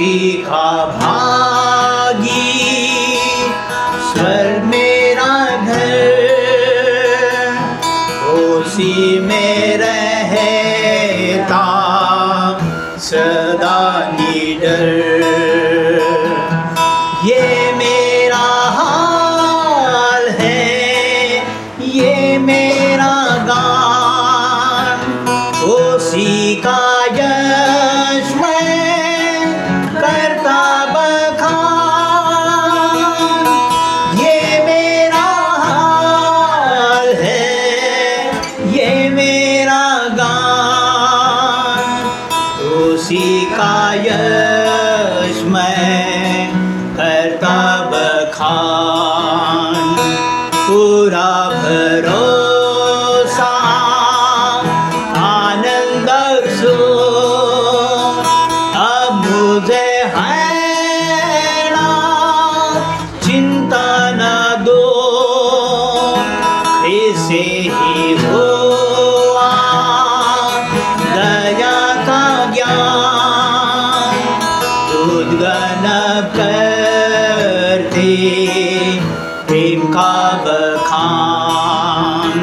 तीखा भागी स्वर मेरा घर, उसी में रहता, सदा निडर। ये मेरा हाल है, ये मेरा गा बखान पूरा भरोसा आनंद है चिंता न दो। ही हुआ का बखान।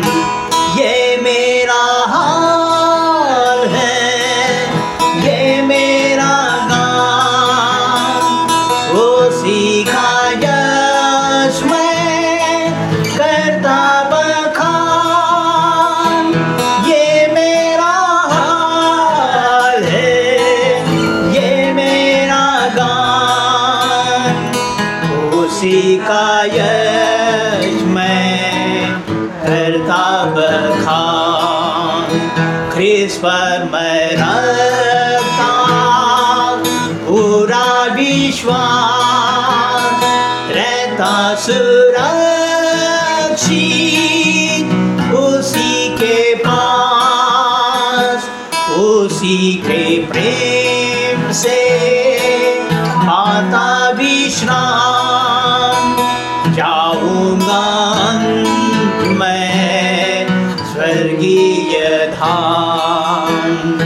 ये मेरा हाल है, ये मेरा गान। उसी का यश मैं, करता बखान। ये मेरा हाल है, ये मेरा गान। उसी का यश करता बखान। ख्रिस पर मैं पूरा विश्वास। रहता सुरक्षित उसी के पास, उसी के प्रेम से। माता विश्राम, जाऊँगा स्वर्गीय धाम,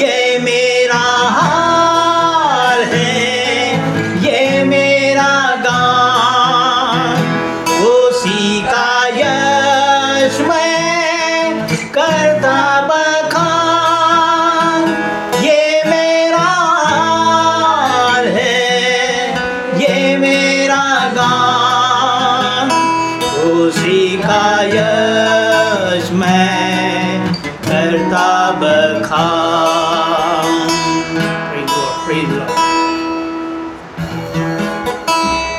ये मेरा हाल है, ये मेरा गान। उसी का यश मैं करता बखान। ये मेरा हाल है, ये मेरा गान। उसी का यश come. Praise the Lord, praise the Lord.